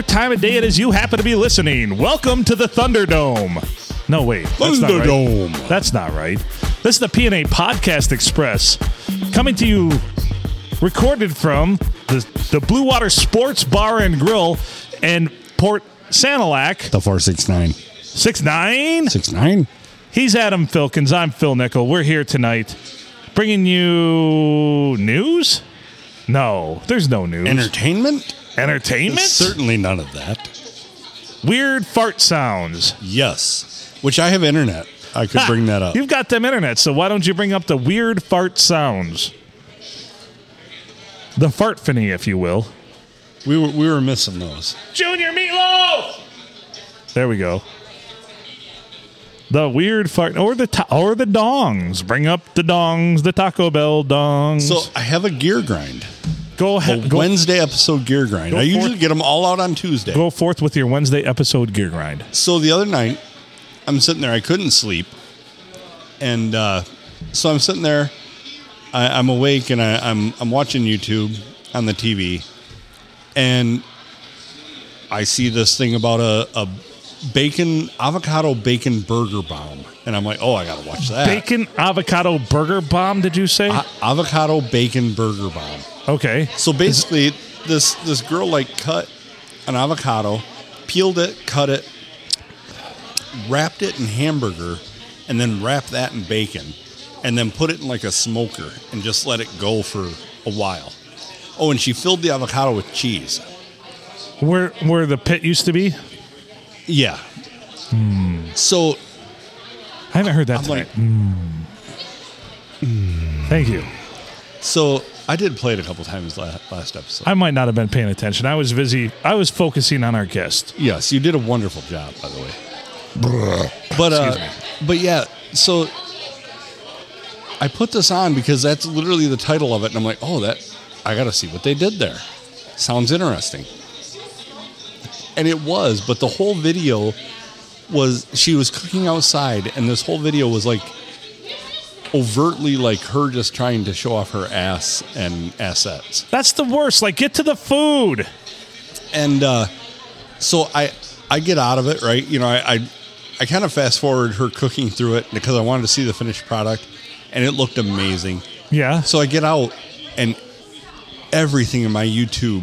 whatever time of day it is you happen to be listening. Welcome to the Thunderdome. No, wait. That's not right. Thunderdome. That's not right. This is the P&A Podcast Express coming to you recorded from the, the Blue Water Sports Bar and Grill in Port Sanilac. The 469. 6'9. 69? He's Adam Filkins. I'm Phil Nickel. We're here tonight bringing you news? No, there's no news. Entertainment? Entertainment? Certainly none of that. Weird fart sounds. Yes. Which I have internet. I could bring that up. You've got them internet, so why don't you bring up the weird fart sounds? The fartphony, if you will. We were, we were missing those. Junior Meatloaf! There we go. The weird fart, or the ta- or the dongs. Bring up the dongs, the Taco Bell dongs. So I have a gear grind. Go ahead, go, Wednesday episode gear grind. I usually forth. get them all out on Tuesday. go forth with your Wednesday episode gear grind. So the other night, I'm sitting there. I couldn't sleep, and uh, so I'm sitting there. I, I'm awake and I, I'm I'm watching YouTube on the TV, and I see this thing about a, a bacon avocado bacon burger bomb, and I'm like, oh, I gotta watch that. Bacon avocado burger bomb, did you say? A- avocado bacon burger bomb. Okay. So basically, this this girl like cut an avocado, peeled it, cut it, wrapped it in hamburger, and then wrapped that in bacon, and then put it in like a smoker and just let it go for a while. Oh, and she filled the avocado with cheese. Where where the pit used to be? Yeah. So I haven't heard that I'm tonight. like, Mm. Thank you. so I did play it a couple times last episode. I might not have been paying attention. I was busy. I was focusing on our guest. Yes, you did a wonderful job, by the way. But uh, but yeah, so I put this on because that's literally the title of it, and I'm like, oh, that I got to see what they did there. Sounds interesting. And it was, but the whole video was she was cooking outside, and this whole video was like overtly like her just trying to show off her ass and assets. That's the worst. Like, get to the food. and uh, so I I get out of it right. You know, I I, I kind of fast forward her cooking through it because I wanted to see the finished product, and it looked amazing. Yeah. So I get out, and everything in my YouTube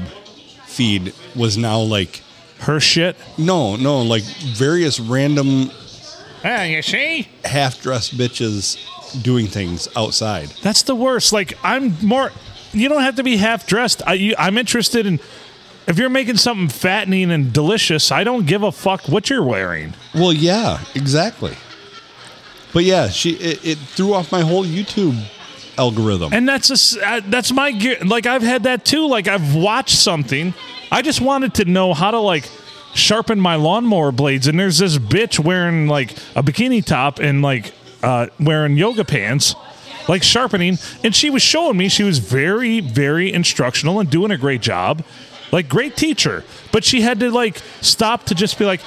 feed was now like Her shit. no no like various random Ah, you see? half dressed bitches doing things outside. That's the worst. Like, I'm more. You don't have to be half dressed. I, you, I'm interested in. If you're making something fattening and delicious, I don't give a fuck what you're wearing. Well, yeah, exactly. But yeah, she it, it threw off my whole YouTube algorithm. And that's a, uh, that's my gear. Like I've had that too. Like I've watched something. I just wanted to know how to like sharpen my lawnmower blades. And there's this bitch wearing like a bikini top and like uh, wearing yoga pants, like sharpening. And she was showing me she was very very instructional and doing a great job. Like great teacher, but she had to like stop to just be like,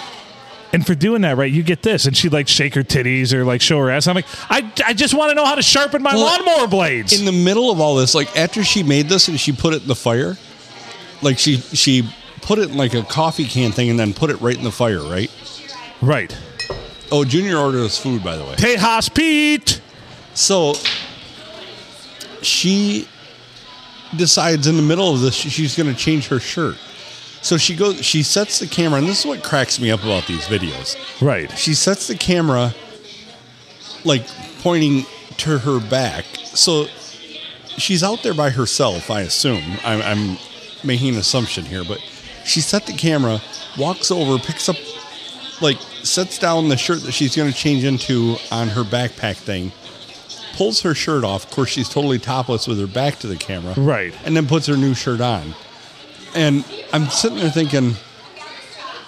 and for doing that, right, you get this. And she'd like shake her titties or like show her ass. I'm like, I, I just want to know how to sharpen my Well, lawnmower blades. in the middle of all this, like after she made this and she put it in the fire, like she she put it in like a coffee can thing and then put it right in the fire, right? right. Oh, Junior ordered us food, by the way. Tejas Pete. So she decides in the middle of this she's going to change her shirt. So she goes, she sets the camera, and this is what cracks me up about these videos. Right. She sets the camera like pointing to her back. So she's out there by herself, I assume. I'm, I'm making an assumption here, but she set the camera, walks over, picks up, like, sets down the shirt that she's going to change into on her backpack thing, pulls her shirt off. Of course, she's totally topless with her back to the camera. Right. And then puts her new shirt on. And I'm sitting there thinking,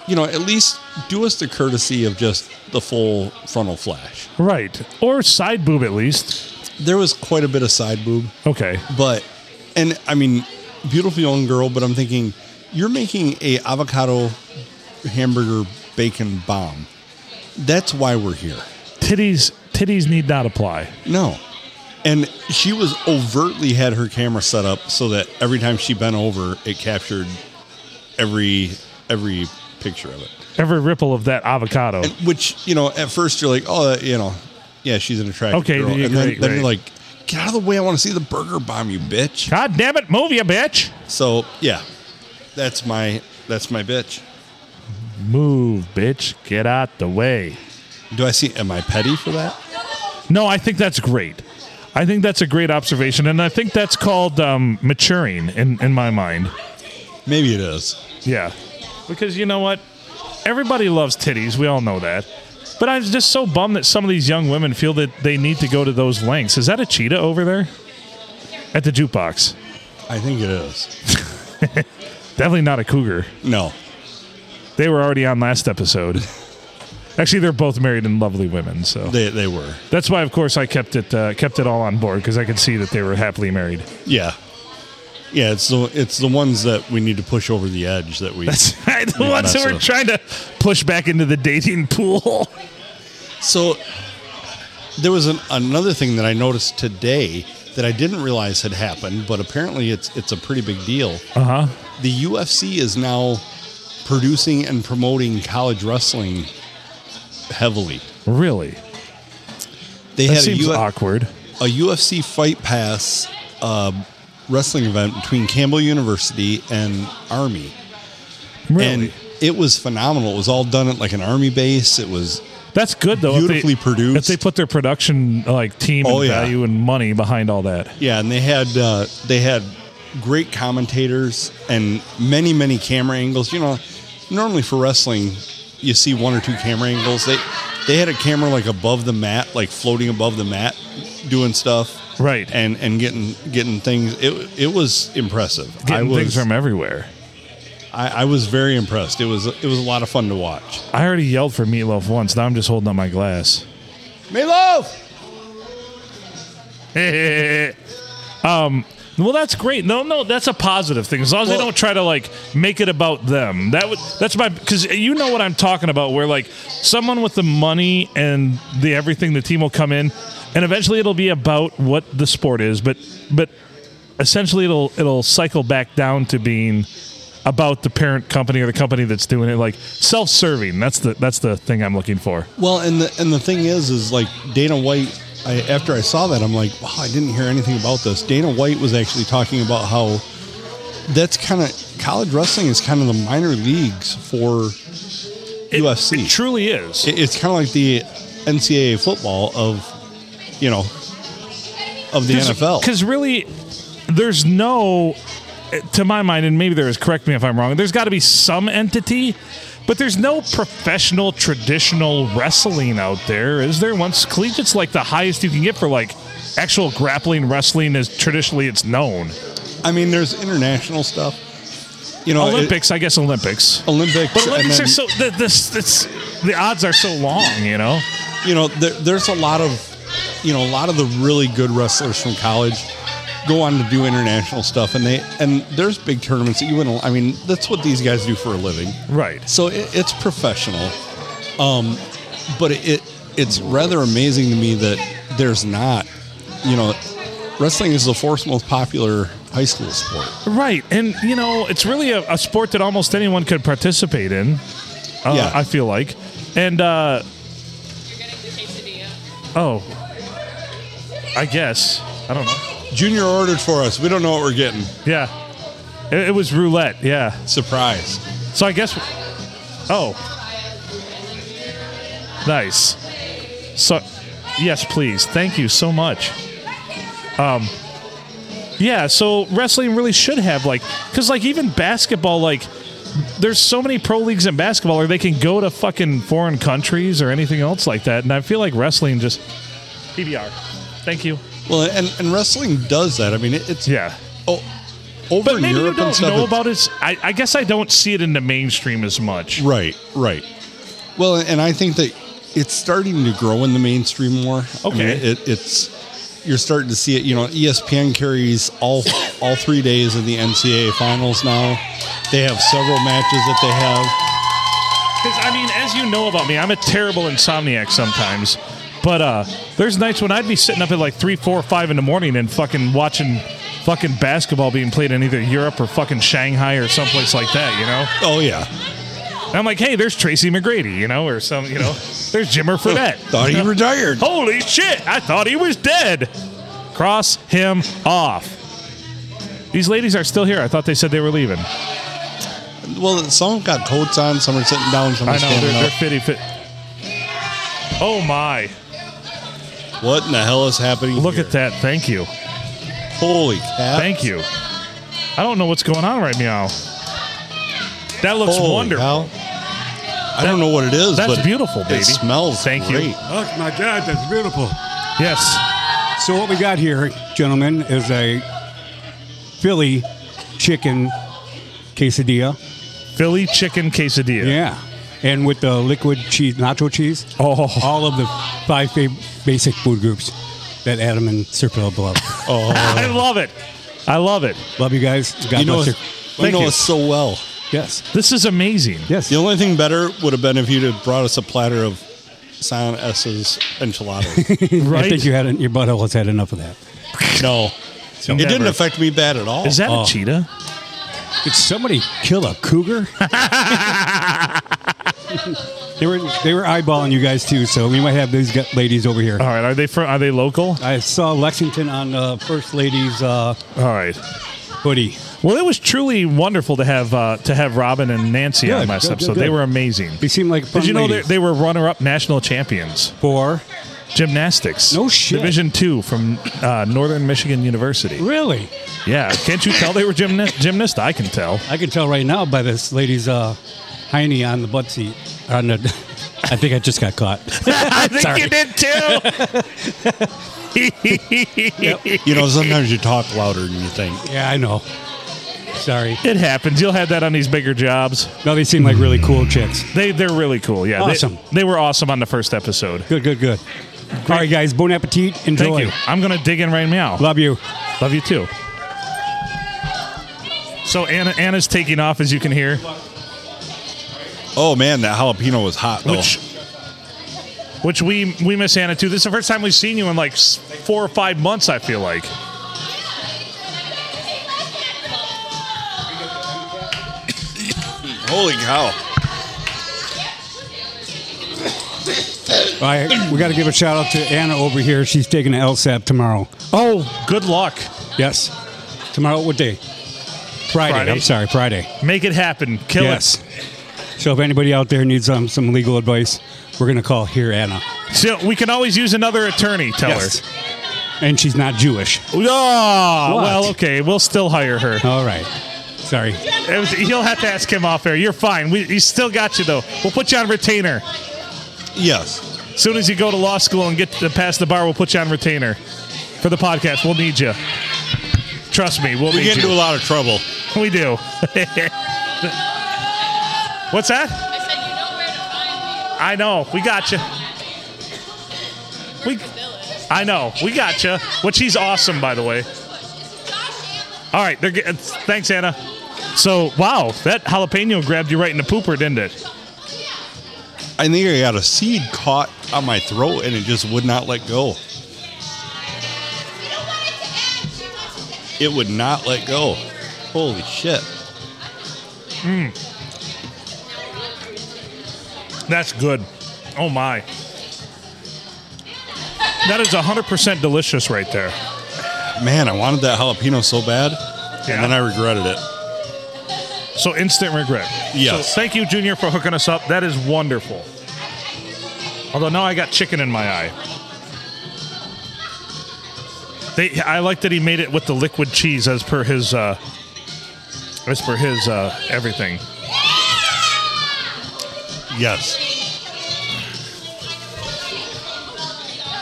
you know, at least do us the courtesy of just the full frontal flash. Right. Or side boob at least. There was quite a bit of side boob, Okay. but, and I mean, beautiful young girl, but I'm thinking, you're making a avocado hamburger bacon bomb. That's why we're here. Titties titties need not apply. No. And she was overtly had her camera set up so that every time she bent over, it captured every every picture of it. Every ripple of that avocado. Which you know, at first you're like, oh, you know, yeah, she's an attractive Okay, girl, and then, great, then right. you're like, get out of the way, I want to see the burger bomb, you bitch. God damn it, move you bitch. So yeah, that's my that's my bitch. Move, bitch. Get out the way. Do I see? Am I petty for that? No, I think that's great. I think that's a great observation, and I think that's called um, maturing in, in my mind. Maybe it is. Yeah, because you know what, everybody loves titties. We all know that. But I'm just so bummed that some of these young women feel that they need to go to those lengths. Is that a cheetah over there at the jukebox? I think it is. Definitely not a cougar. No, They were already on last episode. Actually, they're both married and lovely women, so they they were. that's why, of course, I kept it uh, kept it all on board because I could see that they were happily married. Yeah, yeah. It's the it's the ones that we need to push over the edge that we. That's right, the Yeah, ones who that's were a- trying to push back into the dating pool. So there was an, another thing that I noticed today that I didn't realize had happened, but apparently it's it's a pretty big deal. Uh huh. The UFC is now producing and promoting college wrestling heavily. Really? They That had a, seems U- awkward. a UFC Fight Pass uh, wrestling event between Campbell University and Army, Really? and it was phenomenal. It was all done at like an Army base. It was That's good though. if they- beautifully produced. If they put their production like team Oh, and yeah. value and money behind all that. Yeah, and they had uh, they had great commentators and many many camera angles. You know, normally for wrestling, you see one or two camera angles. They they had a camera like above the mat, like floating above the mat, doing stuff. Right. And and getting getting things. It it was impressive. I Getting was things from everywhere. I, I was very impressed. It was it was a lot of fun to watch. I already yelled for meatloaf once. Now I'm just holding up my glass. Meatloaf. um, well, that's great. No, no, that's a positive thing. As long as they don't try to like make it about them. That would that's my because you know what I'm talking about. Where like someone with the money and the everything, the team will come in, and eventually it'll be about what the sport is. But but essentially it'll it'll cycle back down to being about the parent company or the company that's doing it. Like self-serving. That's the that's the thing I'm looking for. Well, and the and the thing is, is like Dana White. I, after I saw that, I'm like, wow, I didn't hear anything about this. Dana White was actually talking about how that's kind of college wrestling is kind of the minor leagues for It, UFC. It truly is. It- it's kind of like the NCAA football of, you know, of the NFL. Because really, there's no, to my mind, and maybe there is. Correct me if I'm wrong. There's got to be some entity, but there's no professional traditional wrestling out there, is there? Once collegiate's like the highest you can get for like actual grappling wrestling as traditionally it's known. I mean, there's international stuff. You know, it- Olympics, I guess Olympics. Olympics, But Olympics then- are so the, this, it's, the odds are so long, you know. you know, there, there's a lot of, you know, a lot of the really good wrestlers from college go on to do international stuff, and they and there's big tournaments that you wouldn't. I mean, that's what these guys do for a living. Right. So it, it's professional, um, but it it's rather amazing to me that there's not, you know, wrestling is the fourth most popular high school sport. Right, and you know, it's really a, a sport that almost anyone could participate in. Uh, Yeah. I feel like, and uh, You're getting the quesadilla. oh, I guess I don't know. Junior ordered for us. We don't know what we're getting. Yeah, it, it was roulette. Yeah, Surprise. so I guess. Oh, nice. So, yes, please. Thank you so much. Um, yeah. So wrestling really should have like, because like even basketball, like there's so many pro leagues in basketball, or they can go to fucking foreign countries or anything else like that. And I feel like wrestling just PBR. Thank you. Well, and, and wrestling does that. I mean, it, it's Yeah. oh, over But in maybe Europe you don't stuff. know about it. I, I guess I don't see it in the mainstream as much. Right, right. Well, and I think that it's starting to grow in the mainstream more. I mean, Okay. it, it's you're starting to see it. You know, ESPN carries all all three days of the NCAA finals now. They have several matches that they have. Because I mean, as you know about me, I'm a terrible insomniac sometimes. But uh, there's nights when I'd be sitting up at like three, four, five in the morning and fucking watching fucking basketball being played in either Europe or fucking Shanghai or someplace like that, you know? Oh yeah. And I'm like, hey, there's Tracy McGrady, you know, or some, you know, there's Jimmer Fredette. Thought he retired. Holy shit, I thought he was dead. Cross him off. These ladies are still here. I thought they said they were leaving. Well, some got coats on, some are sitting down, some are I know, standing they're, they're up. fitty fit. Oh my. What in the hell is happening? Look here? at that. Thank you. Holy cat! Thank you. I don't know what's going on right now. That looks Holy wonderful. hell. I don't know what it is. That's but beautiful, baby. It smells Thank you. Oh my God, that's beautiful. Yes. So what we got here, gentlemen, is a Philly chicken quesadilla. Philly chicken quesadilla. Yeah, and with the liquid cheese, nacho cheese. Oh. all of the five fa- basic food groups that Adam and Sir Philip love. Oh. I love it. I love it. love you guys. God You know, bless us- you. you know you. us so well. Yes, This is amazing. yes. The only thing better would have been if you'd have brought us a platter of Silent S's enchiladas. Right? I think you had your butthole has had enough of that. no, it Never. didn't affect me bad at all. Is that Oh. a cheetah? Did somebody kill a cougar? they were they were eyeballing you guys too, so we might have these gu- ladies over here. All right. Are they from? Are they local? I saw Lexington on uh, First Lady's uh, All right. hoodie. Well, it was truly wonderful to have uh, to have Robin and Nancy on Good, last good, episode. They good. were amazing. They seem like fun Did you know they, ladies. they were runner-up national champions for gymnastics? No shit. Division two from uh, Northern Michigan University. really? Yeah, can't you tell they were gymna- gymnast? I can tell. I can tell right now by this lady's uh, hiney on the butt seat. Uh, on the, I think I just got caught. I think Sorry. you did too. you know, sometimes you talk louder than you think. yeah, I know. Sorry. It happens. You'll have that on these bigger jobs. No, they seem like really cool chicks. They they're really cool. Yeah, They- Awesome. They, were awesome on the first episode. Good, good, good. All right, guys. Bon appetit. Enjoy. Thank you. I'm gonna dig in right now. Love you. Love you too. So Anna Anna's taking off as you can hear. Oh man, that jalapeno was hot though. Which which we we miss Anna too. This is the first time we've seen you in like four or five months. I feel like. Holy cow! All right, we got to give a shout out to Anna over here. She's taking an LSAT tomorrow. Oh, good luck. Yes. Tomorrow, what day? Friday. Friday. I'm sorry, Friday. Make it happen. Kill yes. So if anybody out there needs um, some legal advice, we're going to call here Anna. So we can always use another attorney. Tell Yes. And she's not Jewish. her. Oh, What? well, okay. We'll still hire her. All right. Sorry. It was, you'll have to ask him off air. You're fine. We, he still got you though. We'll put you on retainer. Yes, As soon as you go to law school and get to pass the bar, we'll put you on retainer for the podcast. We'll need you. Trust me, we'll we need get you. into a lot of trouble. We do. What's that? I said you know where to find me. I know. We got you. We. I know. We got you. Which he's awesome, by the way. All right. They're getting. Thanks, Anna. So, wow, that jalapeno grabbed you right in the pooper, didn't it? I think I got a seed caught on my throat and it just would not let go. It would not let go. Holy shit! Hmm. That's good. Oh my. That is 100% delicious right there. Man, I wanted that jalapeno so bad, Yeah. and then I regretted it. So instant regret. Yes. So thank you, Junior, for hooking us up. That is wonderful. Although now I got chicken in my eye. They, I like that he made it with the liquid cheese as per his, uh, as per his uh, everything. Yes.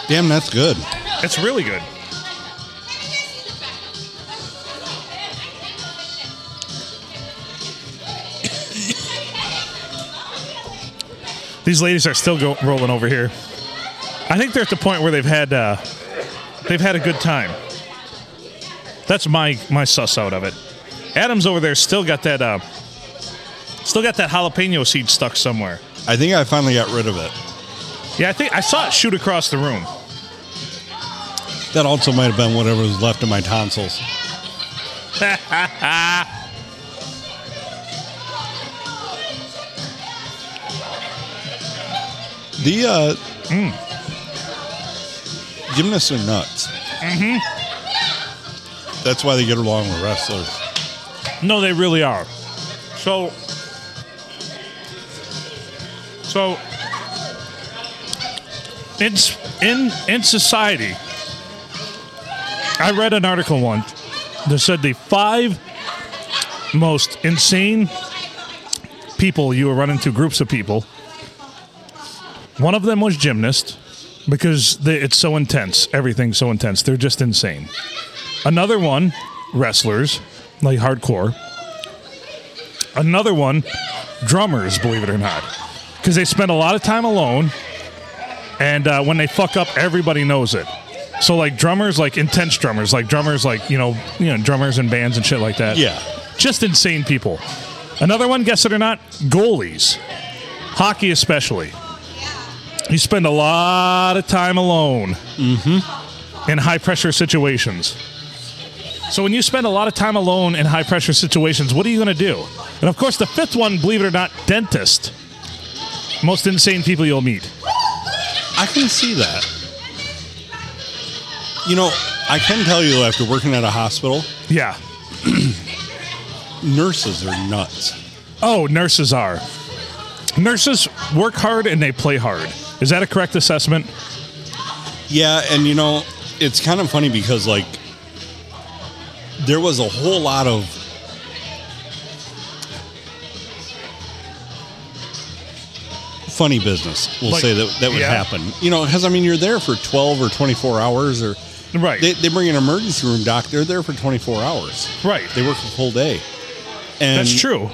Damn, that's good. It's really good. These ladies are still go- rolling over here. I think they're at the point where they've had uh, they've had a good time. That's my my suss out of it. Adams over there still got that uh, still got that jalapeno seed stuck somewhere. I think I finally got rid of it. Yeah, I think I saw it shoot across the room. That also might have been whatever was left of my tonsils. The uh, gymnasts are nuts. Mm-hmm. That's why they get along with wrestlers. No, they really are. So, so in in in society, I read an article once that said the five most insane people you will run into groups of people. One of them was gymnast because they, it's so intense. Everything's so intense. They're just insane. Another one, wrestlers, like hardcore. Another one, drummers, believe it or not, because they spend a lot of time alone, and uh, when they fuck up, everybody knows it. So like drummers, like intense drummers, like drummers, like you know, you know, drummers and bands and shit like that. Yeah. just insane people. Another one, guess it or not, goalies, hockey especially. You spend a lot of time alone mm-hmm. in high pressure situations. So when you spend a lot of time alone in high pressure situations, what are you going to do? And of course, the fifth one, believe it or not, dentist. Most insane people you'll meet. I can see that. You know, I can tell you after working at a hospital, Yeah. nurses are nuts. Oh, nurses are. Nurses work hard and they play hard. Is that a correct assessment? Yeah, and you know, it's kind of funny because like there was a whole lot of funny business. We'll Like- say that that would yeah. happen. You know, because I mean, you're there for twelve or twenty four hours, or Right. they, they bring an emergency room doc. They're there for twenty four hours. right. They work a full day. And That's true.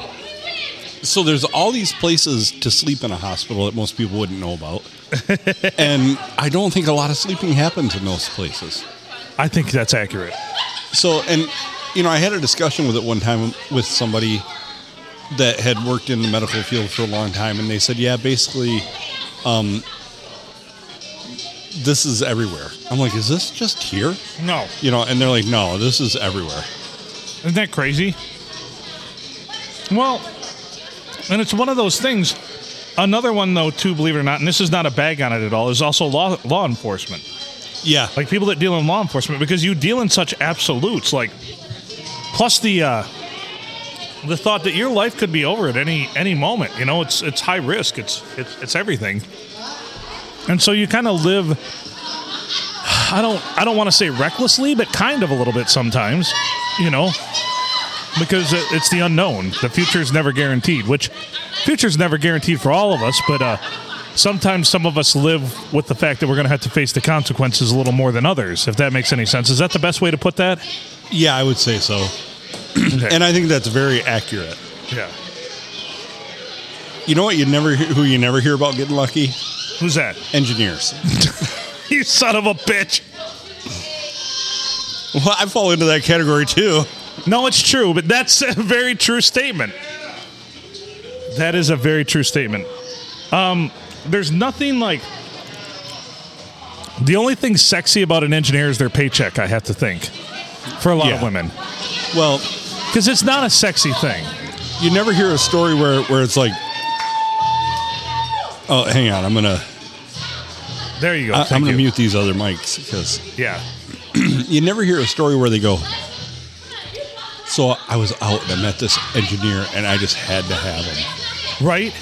So there's all these places to sleep in a hospital that most people wouldn't know about. and I don't think a lot of sleeping happens in those places. I think that's accurate. So, and you know, I had a discussion with it one time with somebody that had worked in the medical field for a long time, and they said, "Yeah, basically, um, this is everywhere." I'm like, "Is this just here?" No. You know, and they're like, "No, this is everywhere." Isn't that crazy? Well, and it's one of those things. Another one, though, too, believe it or not, and this is not a bag on it at all, is also law law enforcement. Yeah, Like people that deal in law enforcement, because you deal in such absolutes, like plus the uh, the thought that your life could be over at any any moment. You know, it's it's high risk. It's it's it's everything, and so you kind of live. I don't I don't want to say recklessly, but kind of a little bit sometimes. You know, because it's the unknown. The future is never guaranteed, which future is never guaranteed for all of us, but uh, sometimes some of us live with the fact that we're going to have to face the consequences a little more than others, if that makes any sense. Is that the best way to put that? yeah, I would say so. And I think that's very accurate. yeah. You know what? You never hear, who you never hear about getting lucky? Who's that? Engineers. You son of a bitch. well, I fall into that category too. No, it's true, but that's a very true statement. That is a very true statement. Um, there's nothing like. The only thing sexy about an engineer is their paycheck, I have to think, for a lot of women. Well, Because it's not a sexy thing. you never hear a story where, where it's like, oh, hang on, I'm gonna There you go. I, I'm gonna you. mute these other mics because Yeah. you never hear a story where they go. So I was out and I met this engineer and I just had to have him. Right?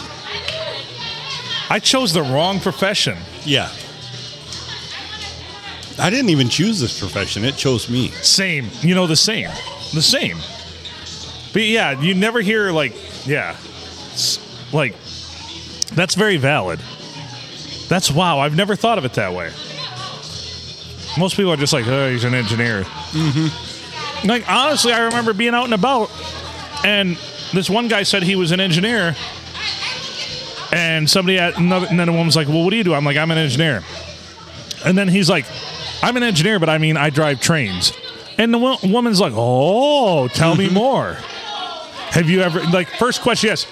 I chose the wrong profession. Yeah. I didn't even choose this profession; it chose me. Same. You know, the same. The same. But yeah, you never hear, like, yeah. Like, that's very valid. That's wow. I've never thought of it that way. Most people are just like, oh, he's an engineer. Mm-hmm. Like, honestly, I remember being out and about, and this one guy said he was an engineer. And somebody at another, and then a woman's like, well, what do you do? I'm like, I'm an engineer. And then he's like, I'm an engineer, but I mean, I drive trains. And the wo- woman's like, Oh, tell me more. Have you ever, like, first question, yes.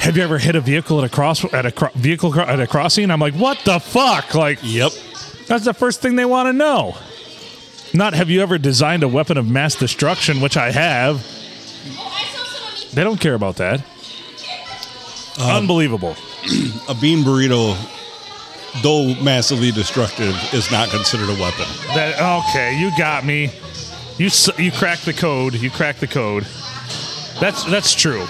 Have you ever hit a vehicle at a cross at a cro- vehicle cro- at a crossing? I'm like, what the fuck? Like, Yep. that's the first thing they want to know. Not have you ever designed a weapon of mass destruction, which I have. They don't care about that. Uh, Unbelievable. A bean burrito, though massively destructive, is not considered a weapon. That okay, you got me. You you cracked the code. You cracked the code. That's that's true.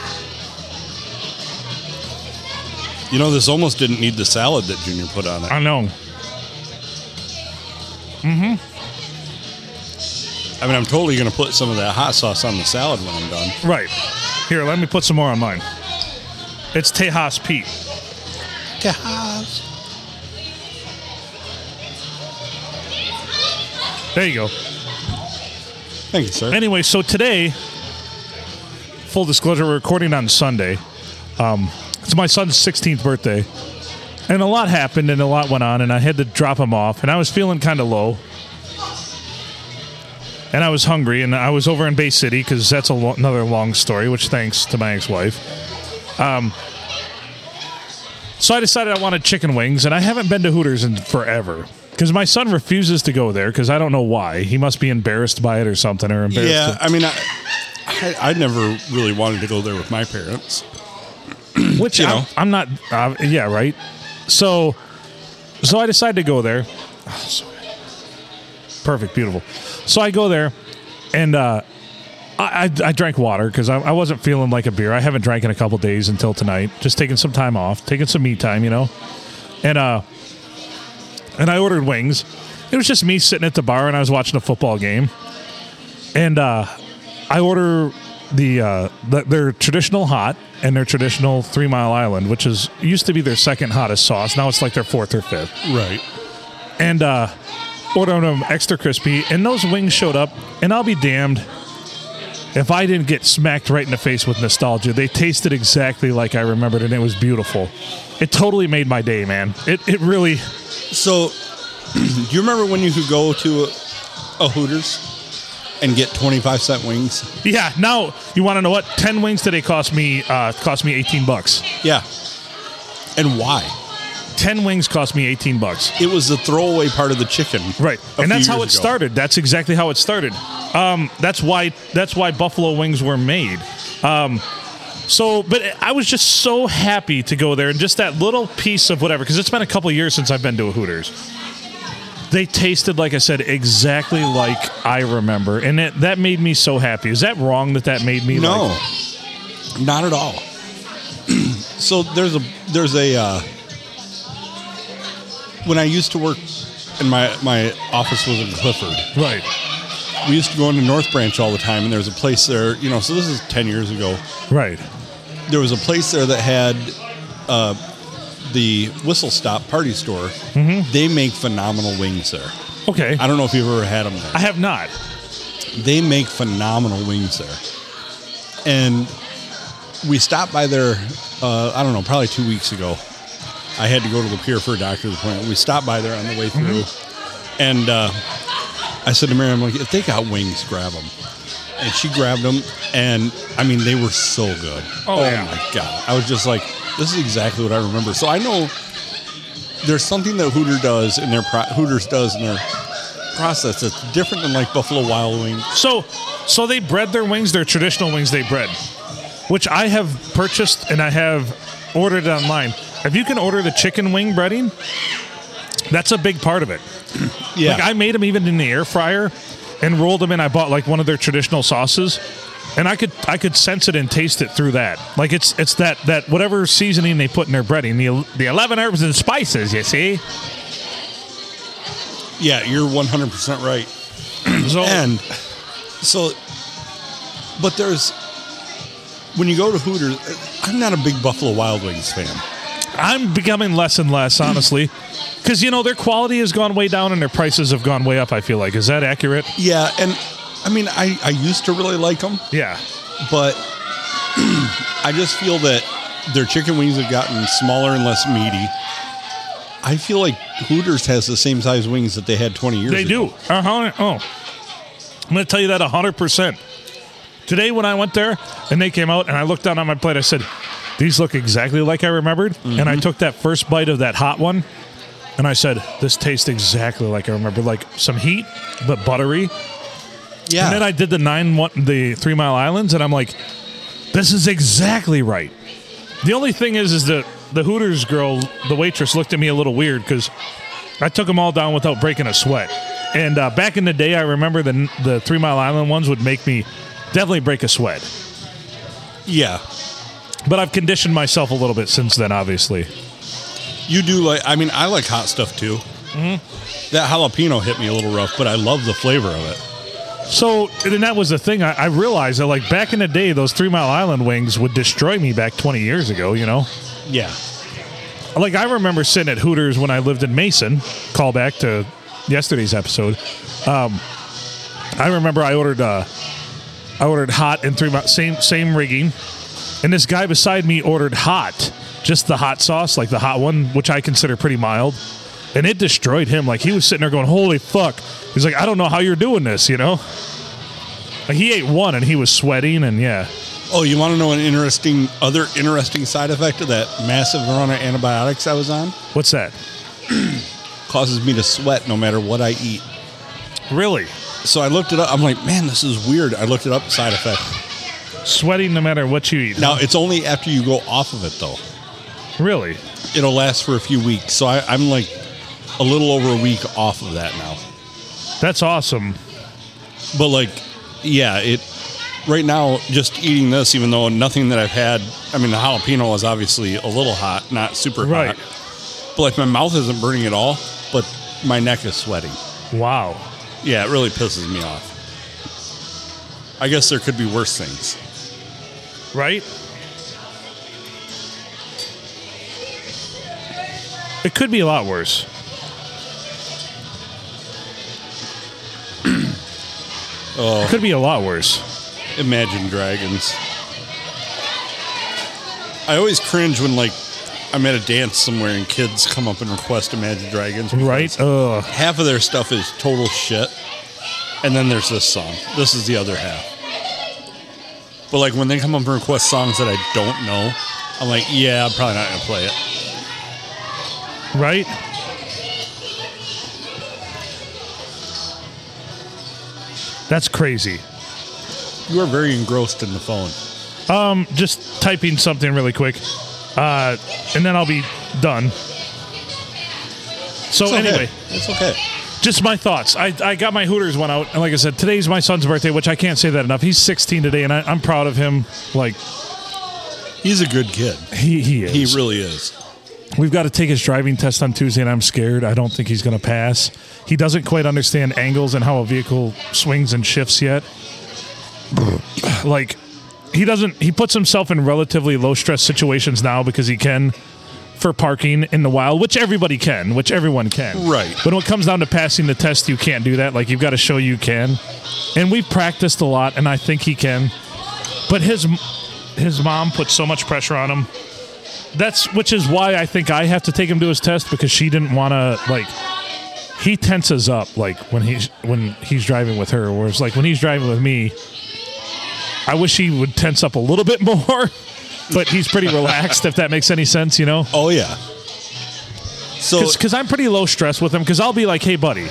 You know, this almost didn't need the salad that Junior put on it. I know. Mm-hmm. I mean, I'm totally going to put some of that hot sauce on the salad when I'm done. Right. Here, let me put some more on mine. It's Tejas Pete. Tejas. There you go. Thank you, sir. Anyway, so today, full disclosure, we're recording on Sunday. Um, it's my son's 16th birthday, and a lot happened and a lot went on, and I had to drop him off, and I was feeling kind of low. And I was hungry, and I was over in Bay City because that's a lo- another long story, which thanks to my ex wife. Um, so I decided I wanted chicken wings, and I haven't been to Hooters in forever. Because my son refuses to go there because I don't know why. He must be embarrassed by it or something, or embarrassed. yeah, to- I mean, I, I, I never really wanted to go there with my parents. which you I'm, know. I'm not. Uh, yeah, right. So, so I decided to go there. Oh. Perfect, beautiful. So I go there, and uh, I, I I drank water because I, I wasn't feeling like a beer. I haven't drank in a couple days until tonight. Just taking some time off, taking some me time, you know. And uh, and I ordered wings. It was just me sitting at the bar, and I was watching a football game. And uh, I order the, uh, the their traditional hot and their traditional Three Mile Island, which is used to be their second hottest sauce. Now it's like their fourth or fifth. Right. And uh, ordered them extra crispy, and those wings showed up. And I'll be damned if I didn't get smacked right in the face with nostalgia. They tasted exactly like I remembered, and it was beautiful. It totally made my day, man. It it really. So, do you remember when you could go to a, a Hooters and get 25 cent wings? Yeah. Now you want to know what? Ten wings today cost me uh, cost me eighteen bucks. Yeah. And why? Ten wings cost me eighteen bucks. It was the throwaway part of the chicken. Right, a and few that's how it years ago. started. That's exactly how it started. Um, that's why that's why buffalo wings were made. Um, so, but I was just so happy to go there and just that little piece of whatever because it's been a couple years since I've been to a Hooters. They tasted, like I said, exactly like I remember, and it, that made me so happy. Is that wrong that that made me? No, like- not at all. so there's a there's a uh, when I used to work and my my office was in Clifford. right, We used to go into North Branch all the time, and there's a place there. You know, so this is ten years ago. right, There was a place there that had uh, the Whistle Stop Party Store. Mm-hmm. They make phenomenal wings there. okay. I don't know if you've ever had them there. I have not. they make phenomenal wings there. And we stopped by there, uh, I don't know, probably two weeks ago. I had to go to the pier for a doctor's appointment. We stopped by there on the way through. And uh, I said to Mary, I'm like, if they got wings, grab them. And she grabbed them. And I mean, they were so good. Oh, yeah. my God. I was just like, this is exactly what I remember. So I know there's something that Hooter does in their pro- Hooters does in their process that's different than like Buffalo Wild Wings. So, so they bred their wings, their traditional wings they bred, which I have purchased and I have ordered online. If you can order the chicken wing breading, that's a big part of it. Yeah. Like I made them even in the air fryer and rolled them in. I bought like one of their traditional sauces, and I could I could sense it and taste it through that. Like it's it's that that whatever seasoning they put in their breading, the the eleven herbs and spices. You see, yeah, you're 100% right. so And so, but there's, when you go to Hooters, I'm not a big Buffalo Wild Wings fan. I'm becoming less and less, honestly, because you know their quality has gone way down and their prices have gone way up. I feel like is that accurate? Yeah. And I mean, I, I used to really like them, Yeah. but I just feel that their chicken wings have gotten smaller and less meaty. I feel like Hooters has the same size wings that they had 20 years ago. They ago. do. Uh-huh. Oh, I'm going to tell you that 100%. Today, when I went there and they came out and I looked down on my plate, I said, These look exactly like I remembered. And I took that first bite of that hot one. and I said, "This tastes exactly like I remember, like some heat, but buttery." Yeah. And then I did the nine one, the Three Mile Islands, and I'm like, "This is exactly right." The only thing is, is that the Hooters girl, the waitress, looked at me a little weird because I took them all down without breaking a sweat. And uh, back in the day, I remember the the Three Mile Island ones would make me definitely break a sweat. yeah. But I've conditioned myself a little bit since then, obviously. You do like. I mean, I like hot stuff too. Mm-hmm. That jalapeno hit me a little rough, but I love the flavor of it. So, and that was the thing. I, I realized that, like, back in the day, those Three Mile Island wings would destroy me back 20 years ago, you know? Yeah. Like, I remember sitting at Hooters when I lived in Mason, call back to yesterday's episode. Um, I remember I ordered, uh, I ordered hot and three mile, same, same rigging. And this guy beside me ordered hot, just the hot sauce, like the hot one, which I consider pretty mild. And it destroyed him. Like, he was sitting there going, holy fuck. He's like, I don't know how you're doing this, you know? Like, he ate one and he was sweating, and yeah. Oh, you want to know an interesting, other interesting side effect of that massive run of antibiotics I was on? What's that? Causes me to sweat no matter what I eat. Really? So I looked it up. I'm like, man, this is weird. I looked it up. Side effect. Sweating no matter what you eat. Now it's only after you go off of it though. Really? It'll last for a few weeks. So I, I'm like a little over a week off of that now. That's awesome. But like, yeah, it. Right now, just eating this, even though nothing that I've had. I mean, the jalapeno is obviously a little hot, not super Right. hot. But like, my mouth isn't burning at all. But my neck is sweating. Wow. Yeah, it really pisses me off. I guess there could be worse things. Right? It could be a lot worse. Oh, Could be a lot worse. Imagine Dragons. I always cringe when like I'm at a dance somewhere and kids come up and request Imagine Dragons. Right? Ugh. Half of their stuff is total shit, and then there's this song. This is the other half. But like when they come up and request songs that I don't know, I'm like, yeah, I'm probably not gonna play it. Right? That's crazy. You are very engrossed in the phone. Um, just typing something really quick, uh, and then I'll be done. So okay. anyway, it's okay. just my thoughts. I, I got my Hooters one out, and like I said, today's my son's birthday, which I can't say that enough. He's 16 today, and I, I'm proud of him. Like He's a good kid. he he is. He really is. We've got to take his driving test on Tuesday, and I'm scared. I don't think he's going to pass. He doesn't quite understand angles and how a vehicle swings and shifts yet. like, he doesn't, he puts himself in relatively low stress situations now because he can for parking in the wild, which everybody can, which everyone can. Right. But when it comes down to passing the test, you can't do that. Like, you've got to show you can. And we've practiced a lot, and I think he can. But his his mom puts so much pressure on him that's which is why I think I have to take him to his test because she didn't want to like. He tenses up like when he's when he's driving with her, whereas like when he's driving with me, I wish he would tense up a little bit more. But he's pretty relaxed, if that makes any sense, you know. Oh yeah. So Because I'm pretty low stress with him. Because I'll be like, "Hey, buddy,"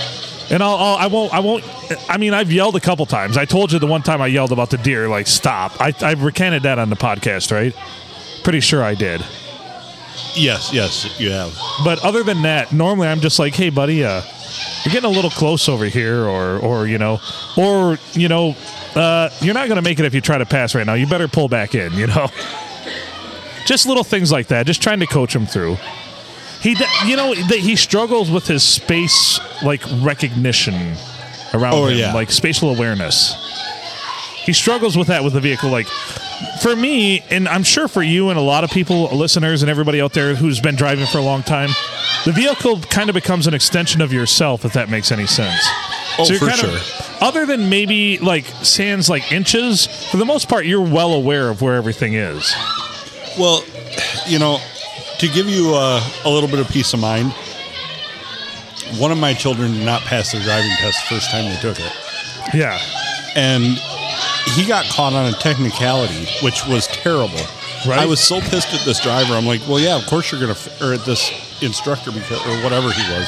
and I'll, I'll I won't I won't. I mean, I've yelled a couple times. I told you the one time I yelled about the deer, like, "Stop!" I I recanted that on the podcast, right? Pretty sure I did. Yes, yes, you have. But other than that, normally I'm just like, hey, buddy, uh, you're getting a little close over here, or, or you know, or you know, uh, you're not going to make it if you try to pass right now. You better pull back in, you know. just little things like that. Just trying to coach him through. He, you know, he struggles with his space like recognition around Oh, him, yeah. like spatial awareness. He struggles with that with the vehicle. Like for me, and I'm sure for you and a lot of people, listeners, and everybody out there who's been driving for a long time, the vehicle kind of becomes an extension of yourself, if that makes any sense. Oh, you're for sure. Of, other than maybe like sands like inches, for the most part, you're well aware of where everything is. Well, you know, to give you a, a little bit of peace of mind, one of my children did not pass their driving test the first time they took it. Yeah. And he got caught on a technicality, which was terrible. Right. I was so pissed at this driver. I'm like, well, yeah, of course you're going to, f- or at this instructor because or whatever he was,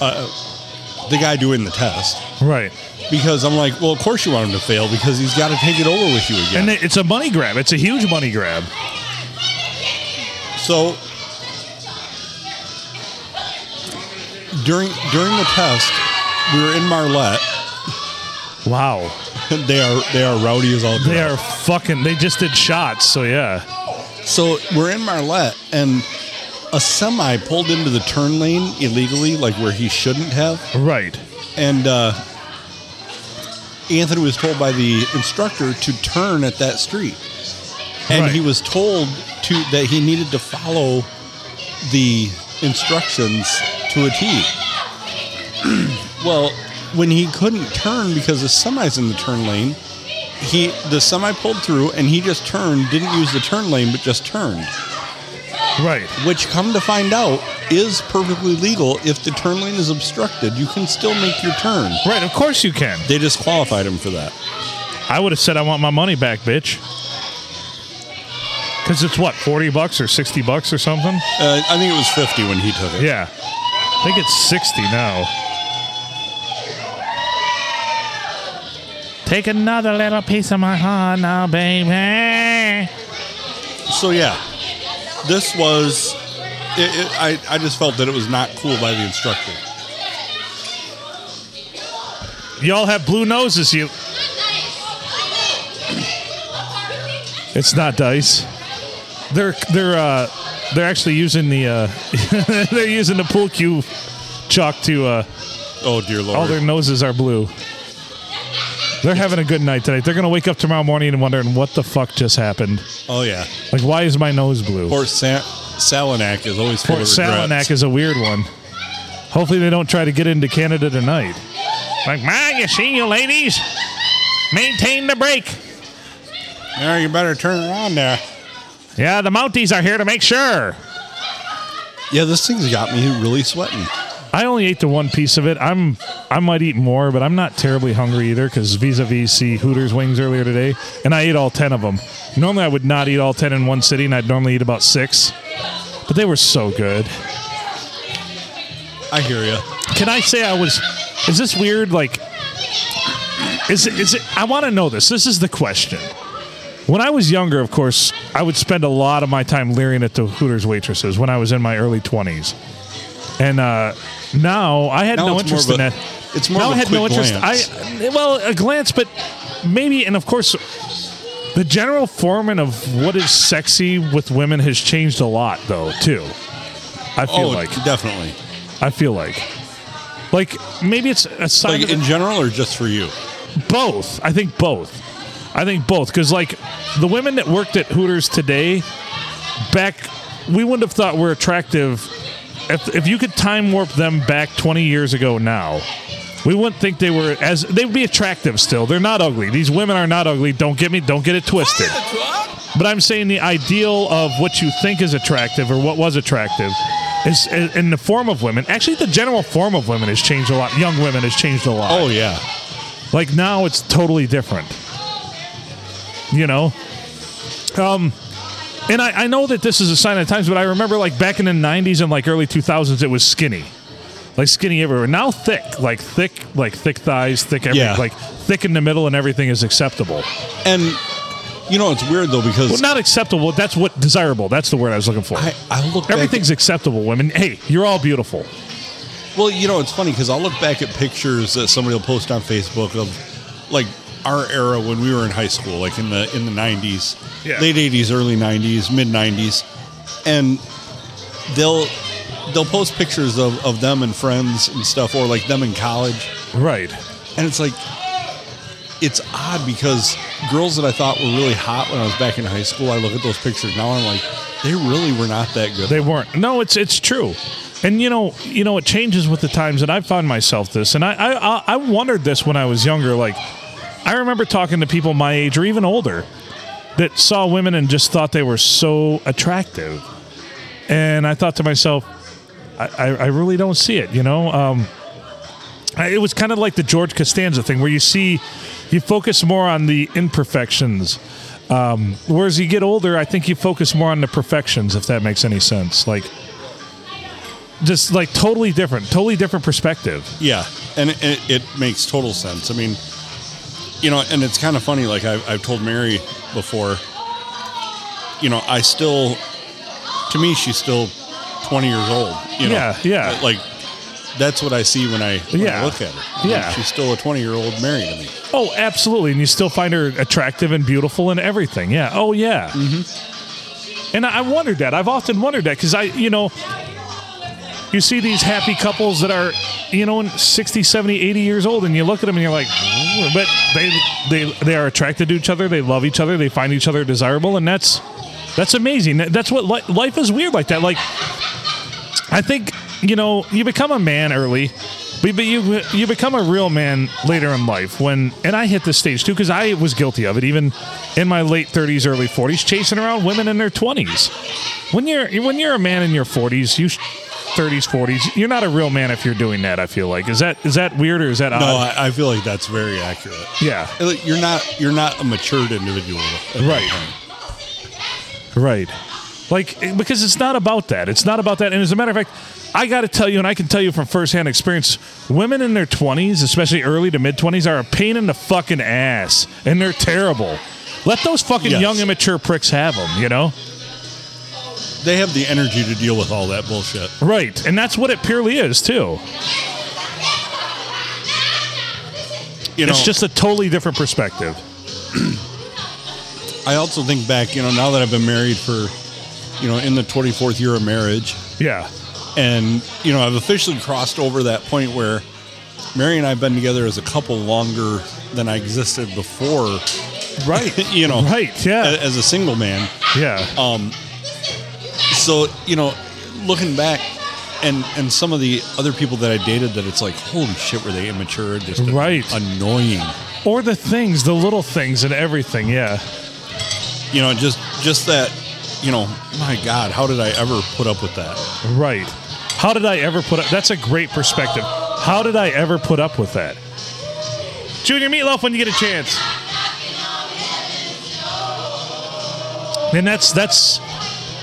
uh, the guy doing the test. Right. Because I'm like, well, of course you want him to fail because he's got to take it over with you again. And it- it's a money grab. It's a huge money grab. So during during the test, we were in Marlette. Wow. They are they are rowdy as all. They out. are fucking. They just did shots. So yeah. So we're in Marlette, and a semi pulled into the turn lane illegally, like where he shouldn't have. Right. And uh, Anthony was told by the instructor to turn at that street, and Right. he was told to that he needed to follow the instructions to a T. well, when he couldn't turn because the semi's in the turn lane, he the semi pulled through and he just turned, didn't use the turn lane, but just turned. Right. Which, come to find out, is perfectly legal. If the turn lane is obstructed, you can still make your turn. Right. Of course you can. They disqualified him for that. I would have said I want my money back, bitch. Because it's what, 40 bucks or 60 bucks or something? Uh, I think it was 50 when he took it. Yeah. I think it's 60 now. Take another little piece of my heart now, baby. So, yeah, this was. It, it, I, I just felt that it was not cool by the instructor. Y'all have blue noses, you. It's not dice. They're they're uh they're actually using the uh they're using the pool cue chalk to uh Oh, dear Lord. all their noses are blue. They're having a good night tonight. They're gonna wake up tomorrow morning and wondering what the fuck just happened. oh, yeah. Like why is my nose blue? Port Sa- Sanilac is always full Port of regrets. Sanilac is a weird one. Hopefully they don't try to get into Canada tonight. Like, man, you see you ladies? Maintain the break. Yeah, you better turn around there. Yeah, the Mounties are here to make sure. Yeah, this thing's got me really sweating. I only ate the one piece of it. I'm I might eat more, but I'm not terribly hungry either because vis-a-vis see Hooters wings earlier today, and I ate all ten of them. Normally I would not eat all ten in one sitting. I'd normally eat about six, but they were so good. I hear you. Can I say I was? Is this weird? Like, is it? Is it? I want to know this. This is the question. When I was younger, of course, I would spend a lot of my time leering at the Hooters waitresses when I was in my early twenties, and uh, now I had Now no it's more interest of in a- that. it's more now of I a had no quick interest. glance. I well, a glance, but maybe, and of course, the general format of what is sexy with women has changed a lot, though. Too, I feel Oh, like definitely. I feel like. Like maybe it's a sign Like of in general or just for you? both. I think both. I think both because like the women that worked at Hooters today, back we wouldn't have thought were attractive. If if you could time warp them back twenty years ago now, we wouldn't think they were as they would be attractive still. They're not ugly. These women are not ugly. Don't get me. Don't get it twisted. But I'm saying the ideal of what you think is attractive or what was attractive is in the form of women. Actually, the general form of women has changed a lot. Young women has changed a lot. Oh, yeah. Like now it's totally different. You know? Um and I, I know that this is a sign of the times, but I remember like back in the nineties and like early two thousands it was skinny. Like skinny everywhere. Now thick. Like thick like thick thighs, thick everything Yeah. like thick in the middle and everything is acceptable. And you know, it's weird though because Well not acceptable, that's what desirable. That's the word I was looking for. I, I look back Everything's acceptable, women. Hey, you're all beautiful. Well, you know, it's funny because I'll look back at pictures that somebody will post on Facebook of like our era when we were in high school, like in the in the nineties, Yeah. late eighties, early nineties, mid nineties, and they'll they'll post pictures of, of them and friends and stuff, or like them in college, Right. and it's like it's odd because girls that I thought were really hot when I was back in high school, I look at those pictures now and I'm like, they really were not that good. They weren't. No, it's it's true. And you know, you know, it changes with the times. And I found myself this, and I I- I wondered this when I was younger. Like, I remember talking to people my age or even older that saw women and just thought they were so attractive, and I thought to myself, I, I, I really don't see it. You know, um, I- it was kind of like the George Costanza thing, where you see, you focus more on the imperfections. Um, whereas you get older, I think you focus more on the perfections, if that makes any sense. Like, just like totally different, totally different perspective. Yeah, and it, it, makes total sense. I mean, you know, and it's kind of funny. Like I've, I've told Mary before, you know, I still, to me, she's still 20 years old. You know? Yeah, yeah. Like that's what I see when I, when I look at her. I mean, Yeah. she's still a 20 year old Mary to me. Oh, absolutely. And you still find her attractive and beautiful and everything. Yeah. Oh, yeah. Mm-hmm. And I I wondered that. I've often wondered that because I, you know, you see these happy couples that are, you know, 60, 70, 80 years old, and you look at them and you're like, but they, they, they are attracted to each other. They love each other. They find each other desirable. And that's, that's amazing. That's what li- life is weird like that. Like, I think you know you become a man early, but you you become a real man later in life. When and I hit this stage too because I was guilty of it even in my late thirties, early forties, chasing around women in their twenties. When you're when you're a man in your forties, you. 30s, 40s. You're not a real man if you're doing that. I feel like is that is that weird or is that No, odd? I, I feel like that's very accurate. yeah, You're not you're not a matured individual, Right. Right. Like, because it's not about that. It's not about that. And as a matter of fact, I got to tell you, and I can tell you from firsthand experience, women in their 20s, especially early to mid 20s, are a pain in the fucking ass. And they're terrible. Let those fucking Yes. young, immature pricks have them, you know? They have the energy to deal with all that bullshit. Right. And that's what it purely is, too. You know, It's just a totally different perspective. I also think back, you know, now that I've been married for, you know, in the 24th year of marriage, Yeah. and you know, I've officially crossed over that point where Mary and I've been together as a couple longer than I existed before. Right. You know, Right. Yeah. as a single man. Yeah. Um, So you know, looking back, and and some of the other people that I dated, that it's like, holy shit, were they immature? Just Right. annoying. Or the things, the little things and everything. Yeah. You know, just just that. You know, my God, how did I ever put up with that? Right. How did I ever put up? That's a great perspective. How did I ever put up with that? Junior Meatloaf when you get a chance. And that's that's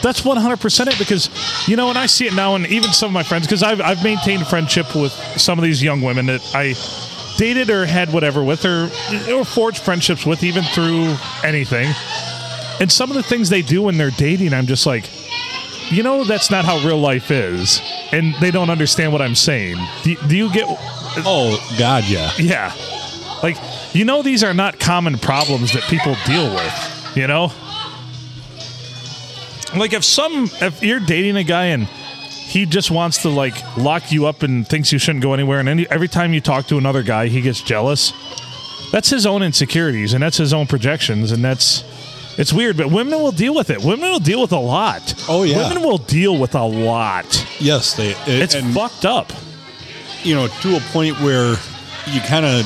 that's one hundred percent it because you know, and I see it now, and even some of my friends, because I've I've maintained friendship with some of these young women that I dated or had whatever with, or or forged friendships with, even through anything. And some of the things they do when they're dating, I'm just like, you know, that's not how real life is, and they don't understand what I'm saying. Do, do you get? Oh God, yeah. Yeah, like you know, these are not common problems that people deal with. You know, like if some if you're dating a guy and he just wants to like lock you up and thinks you shouldn't go anywhere, and any, every time you talk to another guy, he gets jealous. That's his own insecurities and that's his own projections, and that's it's weird. But women will deal with it. Women will deal with a lot. Oh, yeah. women will deal with a lot. Yes, they. It, It's and, fucked up. you know, to a point where you kind of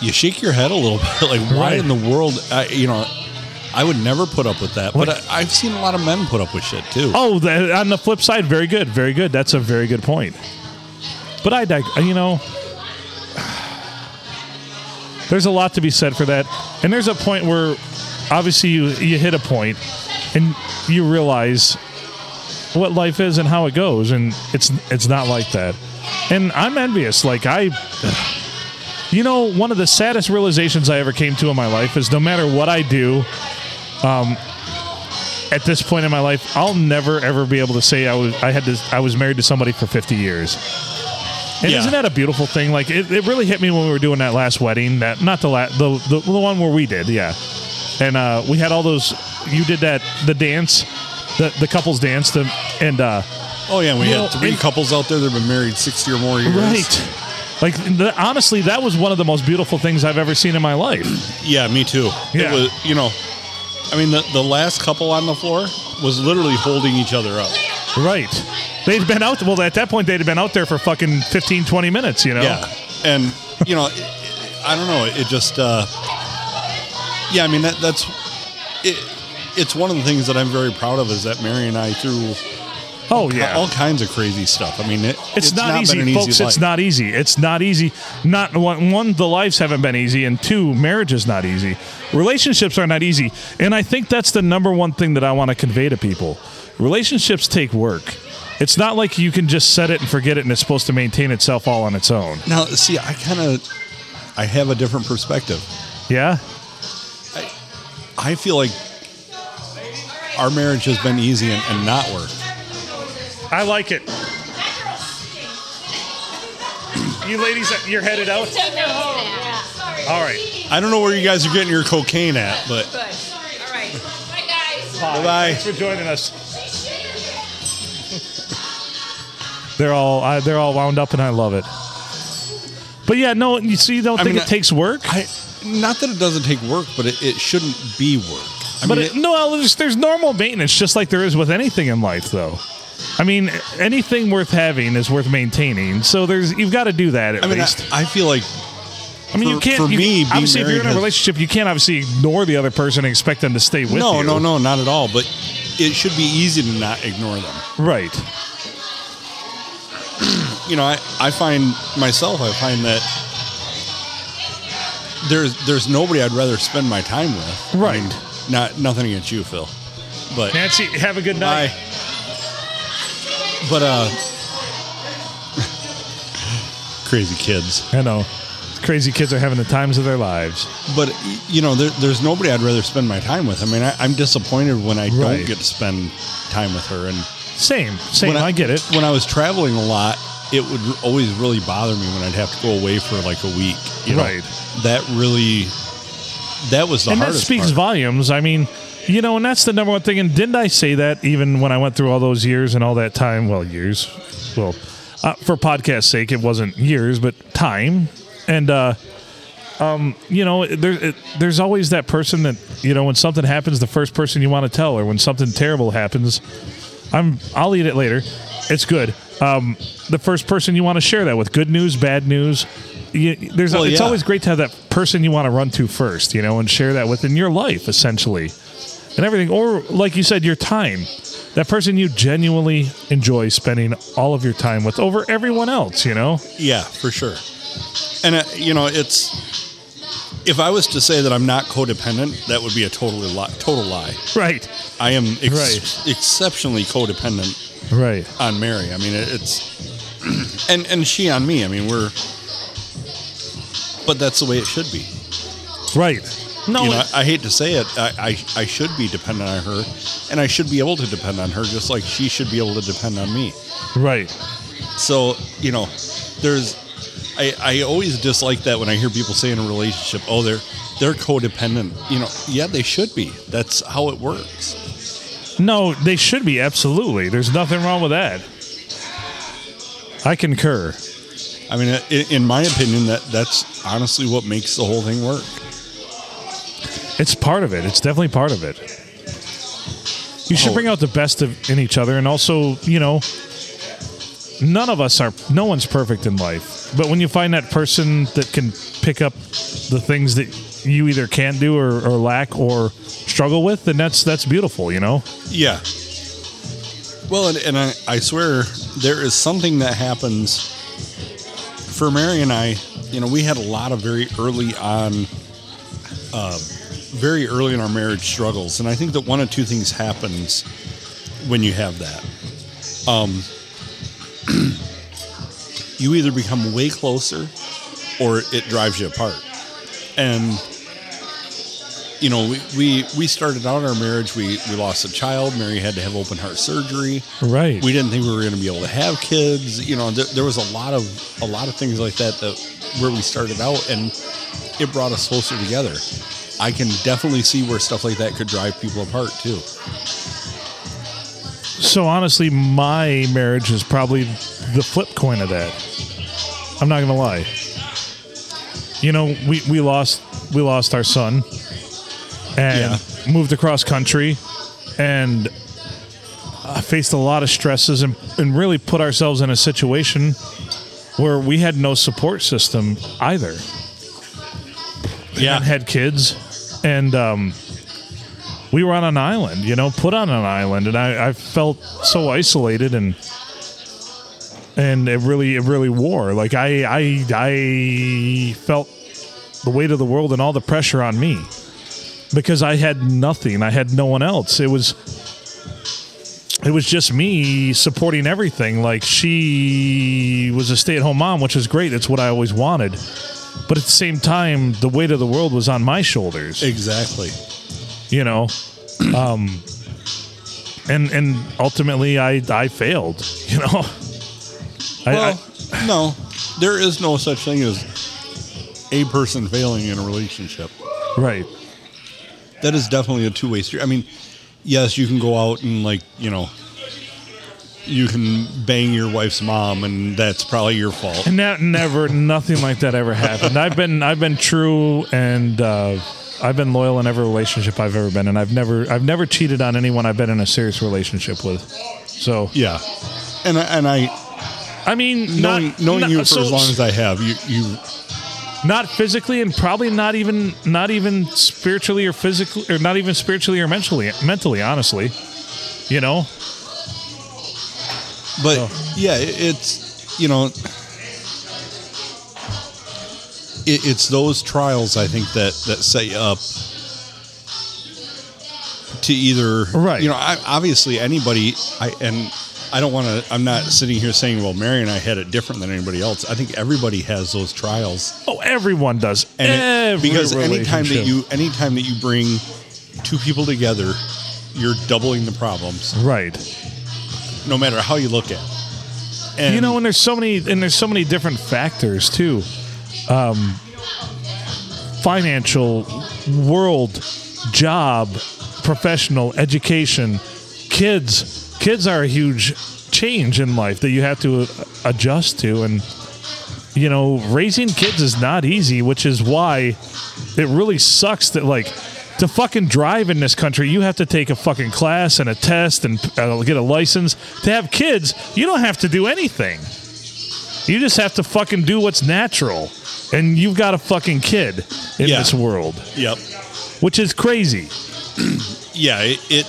you shake your head a little bit, like why Right. in the world? I, you know, I would never put up with that, but What- I, I've seen a lot of men put up with shit too. Oh, on the flip side, very good, very good. That's a very good point. But I, dig- you know, there's a lot to be said for that, and there's a point where, obviously, you you hit a point, and you realize what life is and how it goes, and it's it's not like that. And I'm envious. Like I, you know, one of the saddest realizations I ever came to in my life is no matter what I do, at this point in my life, I'll never ever be able to say I was I had to I was married to somebody for 50 years. And Yeah. isn't that a beautiful thing? Like it, it really hit me when we were doing that last wedding. That not the la- the, the the one where we did, yeah. And uh, we had all those. You did that the dance, the the couples dance, the, and uh, Oh yeah, we had know, three couples out there that have been married sixty or more years. right. Like the, honestly, that was one of the most beautiful things I've ever seen in my life. Yeah, me too. Yeah. It was, you know, I mean, the the last couple on the floor was literally holding each other up. Right. They'd been out. Well, at that point, they'd have been out there for fucking 15, 20 minutes. You know. Yeah, and you know, it, I don't know. It just, uh, yeah. I mean, that that's it. It's one of the things that I'm very proud of is that Mary and I through Oh yeah. all kinds of crazy stuff. I mean, it, It's, not, easy, been an folks. easy it's not easy. It's not easy. Not one, one, the lives haven't been easy, and two, marriage is not easy. Relationships are not easy, and I think that's the number one thing that I want to convey to people. Relationships take work. It's not like you can just set it and forget it and it's supposed to maintain itself all on its own. Now, see, I kind of, I have a different perspective. Yeah? I feel like our marriage has been easy and, and not work. I like it. You ladies, you're headed out? Take her home. All right. I don't know where you guys are getting your cocaine at, but Good. All right. Bye, guys. Bye-bye. Thanks for joining us. They're all I, they're all wound up, and I love it. But yeah, no, you see, you don't I think mean, it takes work? I, not that it doesn't take work, but it, it shouldn't be work. I but mean, it, no, there's, there's normal maintenance, just like there is with anything in life, though. I mean, anything worth having is worth maintaining. So there's you've got to do that at I mean, least. I feel like I mean, you can't. for you- me, obviously, if you're in a relationship, you can't obviously ignore the other person and expect them to stay with no, you. no, no, no, not at all. But it should be easy to not ignore them. Right. You know, I, I find myself, I find that there's there's nobody I'd rather spend my time with. I Right. mean, not nothing against you, Phil, but Nancy, have a good night. I. But uh, crazy kids. I know. Crazy kids are having the times of their lives. But you know, there, there's nobody I'd rather spend my time with. I mean, I, I'm disappointed when I Right. don't get to spend time with her. And Same, same. when I, get it. When I was traveling a lot, it would r- always really bother me when I'd have to go away for like a week. You know? Right. That really, that was the hardest. and that hardest speaks part. volumes. I mean, you know, and that's the number one thing. And didn't I say that even when I went through all those years and all that time? Well, years. Well, uh, for podcast sake, it wasn't years, but time. And uh, um, you know, there, it, there's always that person that you know when something happens, the first person you want to tell, or when something terrible happens. I'm. I'll eat it later. It's good. Um, the first person you want to share that with, good news, bad news. You, there's. Well, it's yeah. always great to have that person you want to run to first, you know, and share that with in your life, essentially, and everything. Or like you said, your time. That person you genuinely enjoy spending all of your time with over everyone else, you know. Yeah, for sure. And uh, you know, it's if I was to say that I'm not codependent, that would be a totally li- total lie. Right. I am ex- Right. exceptionally codependent Right. on Mary. I mean, it, it's and and she on me. I mean, we're but that's the way it should be. Right. No. you know, I, I hate to say it. I, I I should be dependent on her, and I should be able to depend on her, just like she should be able to depend on me. right. So you know, there's I I always dislike that when I hear people say in a relationship, oh they're they're codependent. You know, yeah, they should be. That's how it works. No, they should be absolutely. There's nothing wrong with that. I concur. I mean, in, in my opinion, that that's honestly what makes the whole thing work. It's part of it. It's definitely part of it. You should Oh. bring out the best of in each other, and also, you know, none of us are. No one's perfect in life, but when you find that person that can pick up the things that you either can't do or, or lack or struggle with, then that's that's beautiful. You know. Yeah. Well, and, and I, I swear there is something that happens for Mary and I. You know, we had a lot of very early on, uh, very early in our marriage struggles, and I think that one of two things happens when you have that. Um, you either become way closer, or it drives you apart, and you know, we, we, we started out our marriage. We, we lost a child. Mary had to have open heart surgery. Right. We didn't think we were going to be able to have kids. You know, there, there was a lot of a lot of things like that that where we started out, and it brought us closer together. I can definitely see where stuff like that could drive people apart too. So honestly, my marriage is probably the flip coin of that. I'm not gonna lie. You know, we, we lost we lost our son and moved across country and I faced a lot of stresses and, and really put ourselves in a situation where we had no support system either. Yeah, and had kids, and um, we were on an island, you know, put on an island, and I, I felt so isolated and and it really it really wore. Like I I I felt the weight of the world and all the pressure on me because I had nothing. I had no one else. It was it was just me supporting everything. Like she was a stay at home mom, which is great. It's what I always wanted. But at the same time, the weight of the world was on my shoulders. Exactly. You know, um, and and ultimately, I I failed. You know, I, Well, I, no, there is no such thing as a person failing in a relationship. right. That is definitely a two way street. I mean, yes, you can go out and like you know, you can bang your wife's mom, and that's probably your fault. And that never, nothing like that ever happened. I've been, I've been true, and uh, I've been loyal in every relationship I've ever been in. I've never, I've never cheated on anyone I've been in a serious relationship with. So, Yeah, and I, and I I mean, knowing not, knowing not- you for so- as long as I have, you you not physically, and probably not even, not even spiritually or physically, or not even spiritually or mentally, mentally, honestly. You know, But yeah, it- it's you know, it, it's those trials I think that that set you up to either Right. You know, I, obviously anybody. I and I don't want to. I'm not sitting here saying, well, Mary and I had it different than anybody else. I think everybody has those trials, oh, everyone does. and it- because anytime that you anytime that you bring two people together, you're doubling the problems, right. No matter how you look at. it. And you know, and there's so many, and there's so many different factors too. Um, financial, world, job, professional, education, kids. Kids are a huge change in life that you have to uh, adjust to, and you know, raising kids is not easy, which is why it really sucks that like. To fucking drive in this country, you have to take a fucking class and a test and uh, get a license. To have kids, you don't have to do anything. You just have to fucking do what's natural. And you've got a fucking kid in Yeah. this world, Yep. which is crazy. Yeah, it, it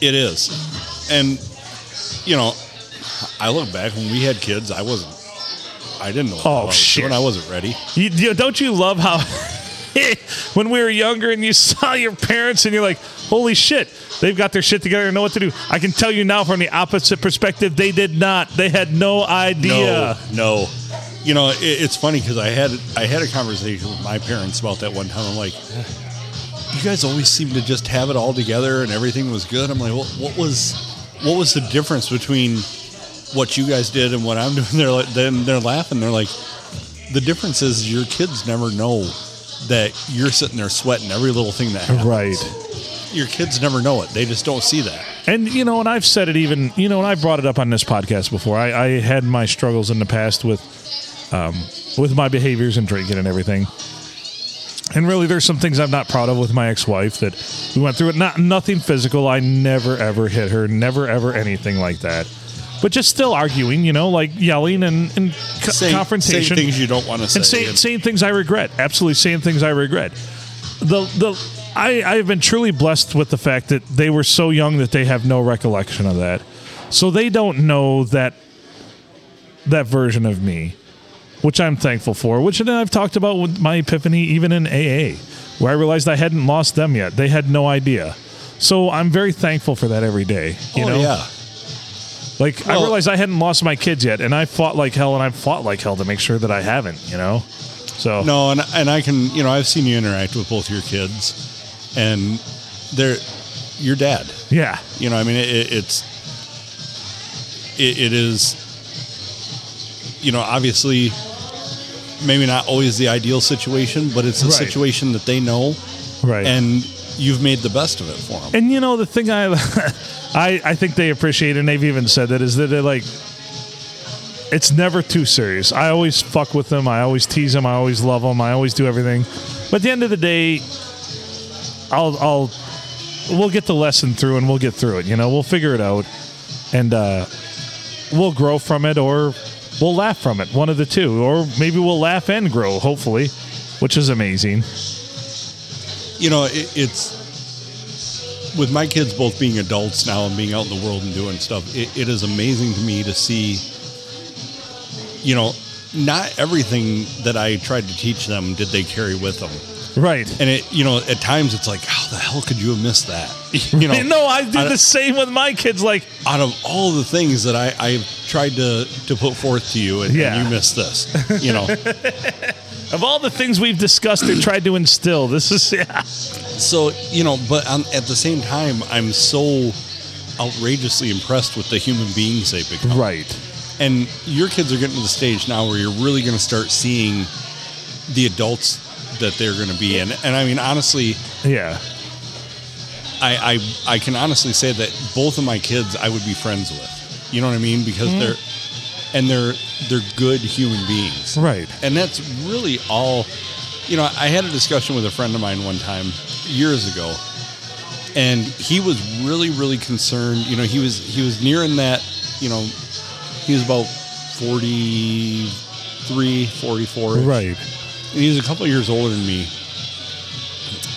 it is, and you know, I look back when we had kids. I wasn't. I didn't know. Oh, shit. I wasn't ready. You, you- don't you love how when we were younger and you saw your parents and you're like, holy shit, they've got their shit together and know what to do. I can tell you now from the opposite perspective, they did not. They had no idea. No, no. You know, it, it's funny because I had I had a conversation with my parents about that one time. I'm like, you guys always seem to just have it all together and everything was good. I'm like, well, what was what was the difference between what you guys did and what I'm doing? They're like, then they're laughing. They're like, the difference is your kids never know that you're sitting there sweating every little thing that happens. Right. Your kids never know it. They just don't see that. And you know, and I've said it even, you know, and I've brought it up on this podcast before. I, I had my struggles in the past with, um, with my behaviors and drinking and everything. And really, there's some things I'm not proud of with my ex-wife that we went through it. Not nothing physical. I never ever hit her. Never ever anything like that. But just still arguing, you know, like yelling and, and co- Saying, confrontation saying things you don't want to say. and saying, saying things I regret. Absolutely saying things I regret. The the I I have been truly blessed with the fact that they were so young that they have no recollection of that, so they don't know that that version of me, which I'm thankful for. Which then I've talked about with my epiphany even in AA, where I realized I hadn't lost them yet. They had no idea. So I'm very thankful for that every day. You oh know, yeah. Like I realized I hadn't lost my kids yet, and I fought like hell, and I fought like hell to make sure that I haven't. You know, so No, and and I can you know I've seen you interact with both your kids, and they're your dad. yeah, You know, I mean, it, it's it, it is. You know, obviously, maybe not always the ideal situation, but it's a Right. situation that they know, right. and you've made the best of it for them. And you know the thing I, I I think they appreciate, and they've even said that is that they're like, it's never too serious. I always fuck with them. I always tease them. I always love them. I always do everything. But at the end of the day, I'll I'll we'll get the lesson through, and we'll get through it. You know, we'll figure it out, and uh, we'll grow from it, or we'll laugh from it. One of the two, or maybe we'll laugh and grow. Hopefully, which is amazing. You know, it, it's with my kids both being adults now and being out in the world and doing stuff. It, it is amazing to me to see, you know, not everything that I tried to teach them did they carry with them. Right. And it, you know, at times it's like, how the hell could you have missed that? You know, no, I do I- the same with my kids. Like, out of all the things that I, I've tried to to put forth to you, and, and Yeah. you missed this. You know, of all the things we've discussed and tried to instill, this is yeah. so you know, but um, at the same time, I'm so outrageously impressed with the human beings they've become. Right. And your kids are getting to the stage now where you're really going to start seeing the adults that they're going to be in. And I mean, honestly, Yeah. I, I I can honestly say that both of my kids I would be friends with. You know what I mean? Because Mm-hmm. they're and they're they're good human beings. Right. And that's really all you know, I had a discussion with a friend of mine one time years ago. And he was really, really concerned. You know, he was he was nearing that, you know, he was about 43, 44. Right. And he's a couple of years older than me.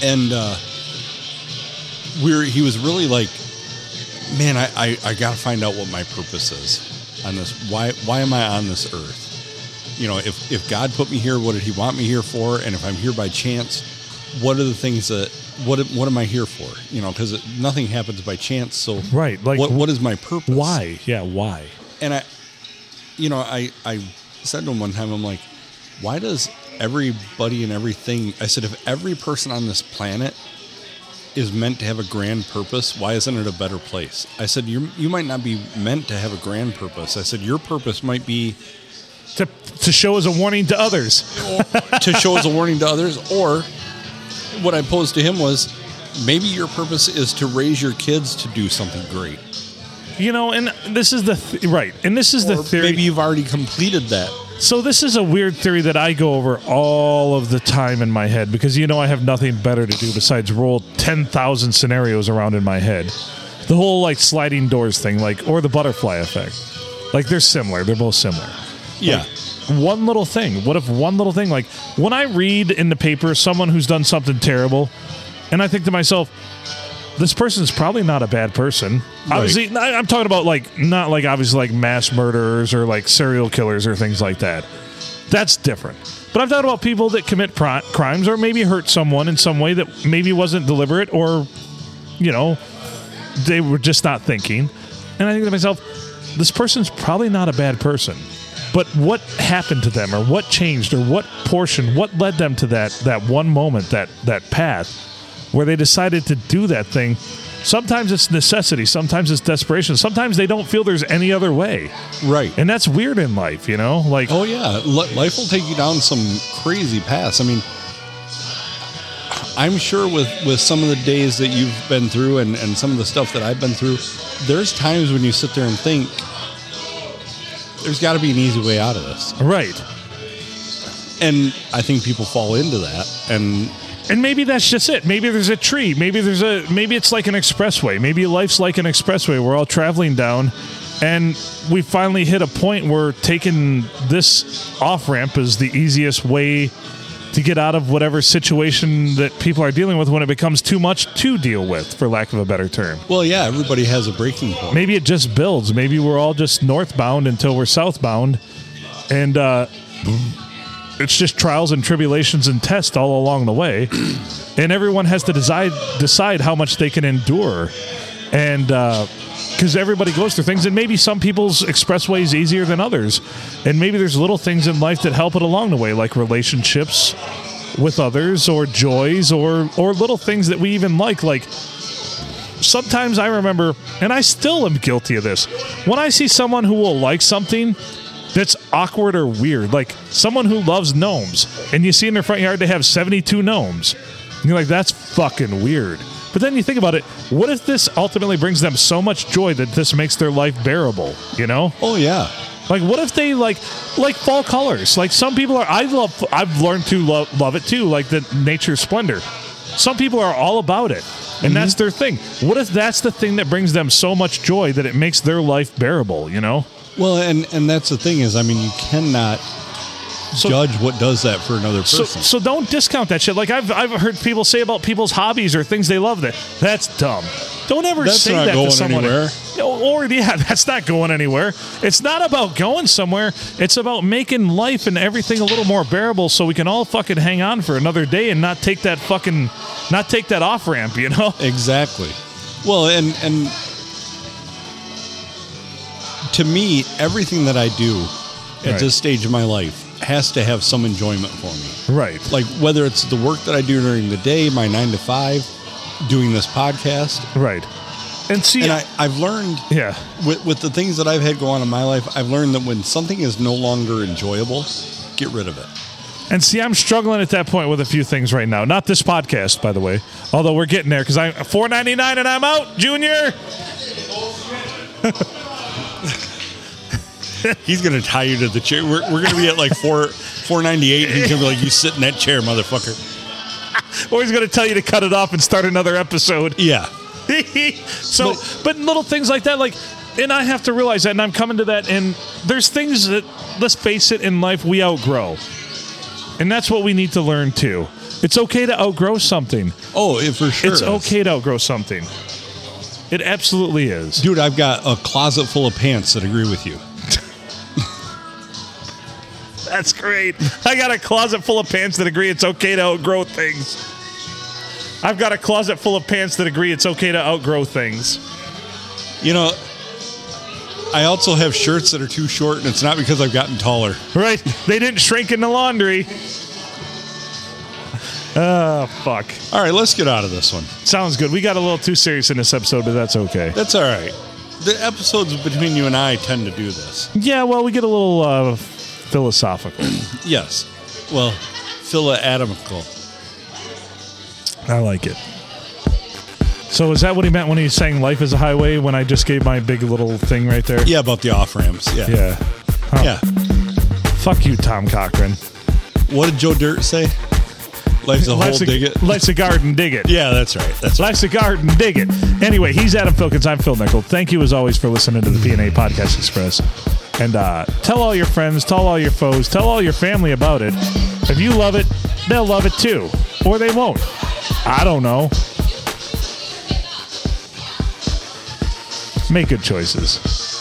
And uh, we're he was really like, man, I, I, I got to find out what my purpose is on this. Why, why am I on this earth? You know, if, if God put me here, what did he want me here for? And if I'm here by chance, what are the things that, what, what am I here for? You know, because nothing happens by chance. So, Right, like- what, what is my purpose? Why? Yeah, why? and I, you know, I I said to him one time, I'm like, why does everybody and everything? I said, if every person on this planet is meant to have a grand purpose, why isn't it a better place? I said, you you might not be meant to have a grand purpose. I said, your purpose might be To to show as a warning to others. to show as a warning to others, or what I posed to him was. Maybe your purpose is to raise your kids to do something great. You know, and this is the th- right, and this is the theory. maybe you've already completed that. So this is a weird theory that I go over all of the time in my head because you know I have nothing better to do besides roll ten thousand scenarios around in my head. The whole like sliding doors thing, like or the butterfly effect, like they're similar. They're both similar. Yeah. One little thing. What if one little thing, like when I read in the paper someone who's done something terrible, and I think to myself, this person's probably not a bad person. Obviously, I'm talking about like not like obviously like mass murderers or like serial killers or things like that. That's different. But I'm talking about people that commit pri- crimes or maybe hurt someone in some way that maybe wasn't deliberate or, you know, they were just not thinking. And I think to myself, this person's probably not a bad person. But what happened to them or what changed or what portion, what led them to that that one moment, that that path where they decided to do that thing? Sometimes it's necessity, sometimes it's desperation, sometimes they don't feel there's any other way. Right. And that's weird in life, you know? Like Oh yeah, Li- life will take you down some crazy paths. I mean, I'm sure with with some of the days that you've been through and and some of the stuff that I've been through, there's times when you sit there and think there's got to be an easy way out of this. right. And I think people fall into that and And maybe that's just it. Maybe there's a tree. Maybe there's a maybe it's like an expressway. Maybe life's like an expressway. We're all traveling down and we finally hit a point where taking this off ramp is the easiest way to get out of whatever situation that people are dealing with when it becomes too much to deal with, for lack of a better term. well, yeah, everybody has a breaking point. Maybe it just builds. Maybe we're all just northbound until we're southbound. And uh, it's just trials and tribulations and tests all along the way. And everyone has to decide decide how much they can endure. And uh, because everybody goes through things, and maybe some people's expressway is easier than others. And maybe there's little things in life that help it along the way, like relationships with others, or joys, or or little things that we even like, like sometimes I remember, and I still am guilty of this, when I see someone who will like something that's awkward or weird, like someone who loves gnomes, and you see in their front yard they have 72 gnomes. And you're like, that's fucking weird. But then you think about it, what if this ultimately brings them so much joy that this makes their life bearable, you know? Oh yeah. Like, what if they like like fall colors? Like some people are. I love. I've learned to love love it too. Like the nature splendor. Some people are all about it, and that's mm-hmm. their thing. What if that's the thing that brings them so much joy that it makes their life bearable? You know? Well, and and that's the thing is, I mean, you cannot judge what does that for another So, person. so don't discount that shit. Like I've I've heard people say about people's hobbies or things they love that that's dumb. Don't ever That's say that going to someone. anywhere. Or, yeah, that's not going anywhere. It's not about going somewhere. It's about making life and everything a little more bearable so we can all fucking hang on for another day and not take that fucking, not take that off ramp, you know? Exactly. Well, and and to me, everything that I do at Right. this stage of my life has to have some enjoyment for me. Right. Like whether it's the work that I do during the day, my nine to five, doing this podcast, Right. And see, and I, I've learned yeah. with, with the things that I've had go on in my life, I've learned that when something is no longer enjoyable, get rid of it. And see, I'm struggling at that point with a few things right now. Not this podcast, by the way. Although we're getting there because I'm 4.99 and I'm out, Junior. He's gonna tie you to the chair. We're, we're gonna be at like four four ninety eight. He's gonna be like, "You sit in that chair, motherfucker." Or he's going to tell you to cut it off and start another episode. Yeah, so, but, little things like that, like, and I have to realize that, and I'm coming to that. And there's things that, let's face it, in life we outgrow, and that's what we need to learn too. It's okay to outgrow something. Oh, it for sure. It's is. okay to outgrow something. It absolutely is. dude. I've got a closet full of pants that agree with you. That's great. I got a closet full of pants that agree it's okay to outgrow things. I've got a closet full of pants that agree it's okay to outgrow things. You know, I also have shirts that are too short, and it's not because I've gotten taller. Right? They didn't shrink in the laundry. Oh, fuck. All right, let's get out of this one. Sounds good. We got a little too serious in this episode, but that's okay. That's all right. The episodes between you and I tend to do this. Yeah, well, we get a little uh, philosophical. Yes. Well, philo-atomical. I like it. So is that what he meant when he was saying life is a highway when I just gave my big little thing right there? Yeah, about the off ramps. Yeah. Yeah. Yeah. Fuck you, Tom Cochrane. What did Joe Dirt say? Life's a hole, Life's a, dig it. life's a garden, dig it. Yeah, that's right. That's right. Life's a garden, dig it. Anyway, he's Adam Filkins. I'm Phil Nickel. Thank you as always for listening to the P&A Podcast Express. And uh, tell all your friends, tell all your foes, tell all your family about it. If you love it, they'll love it too. Or they won't. I don't know. Make good choices.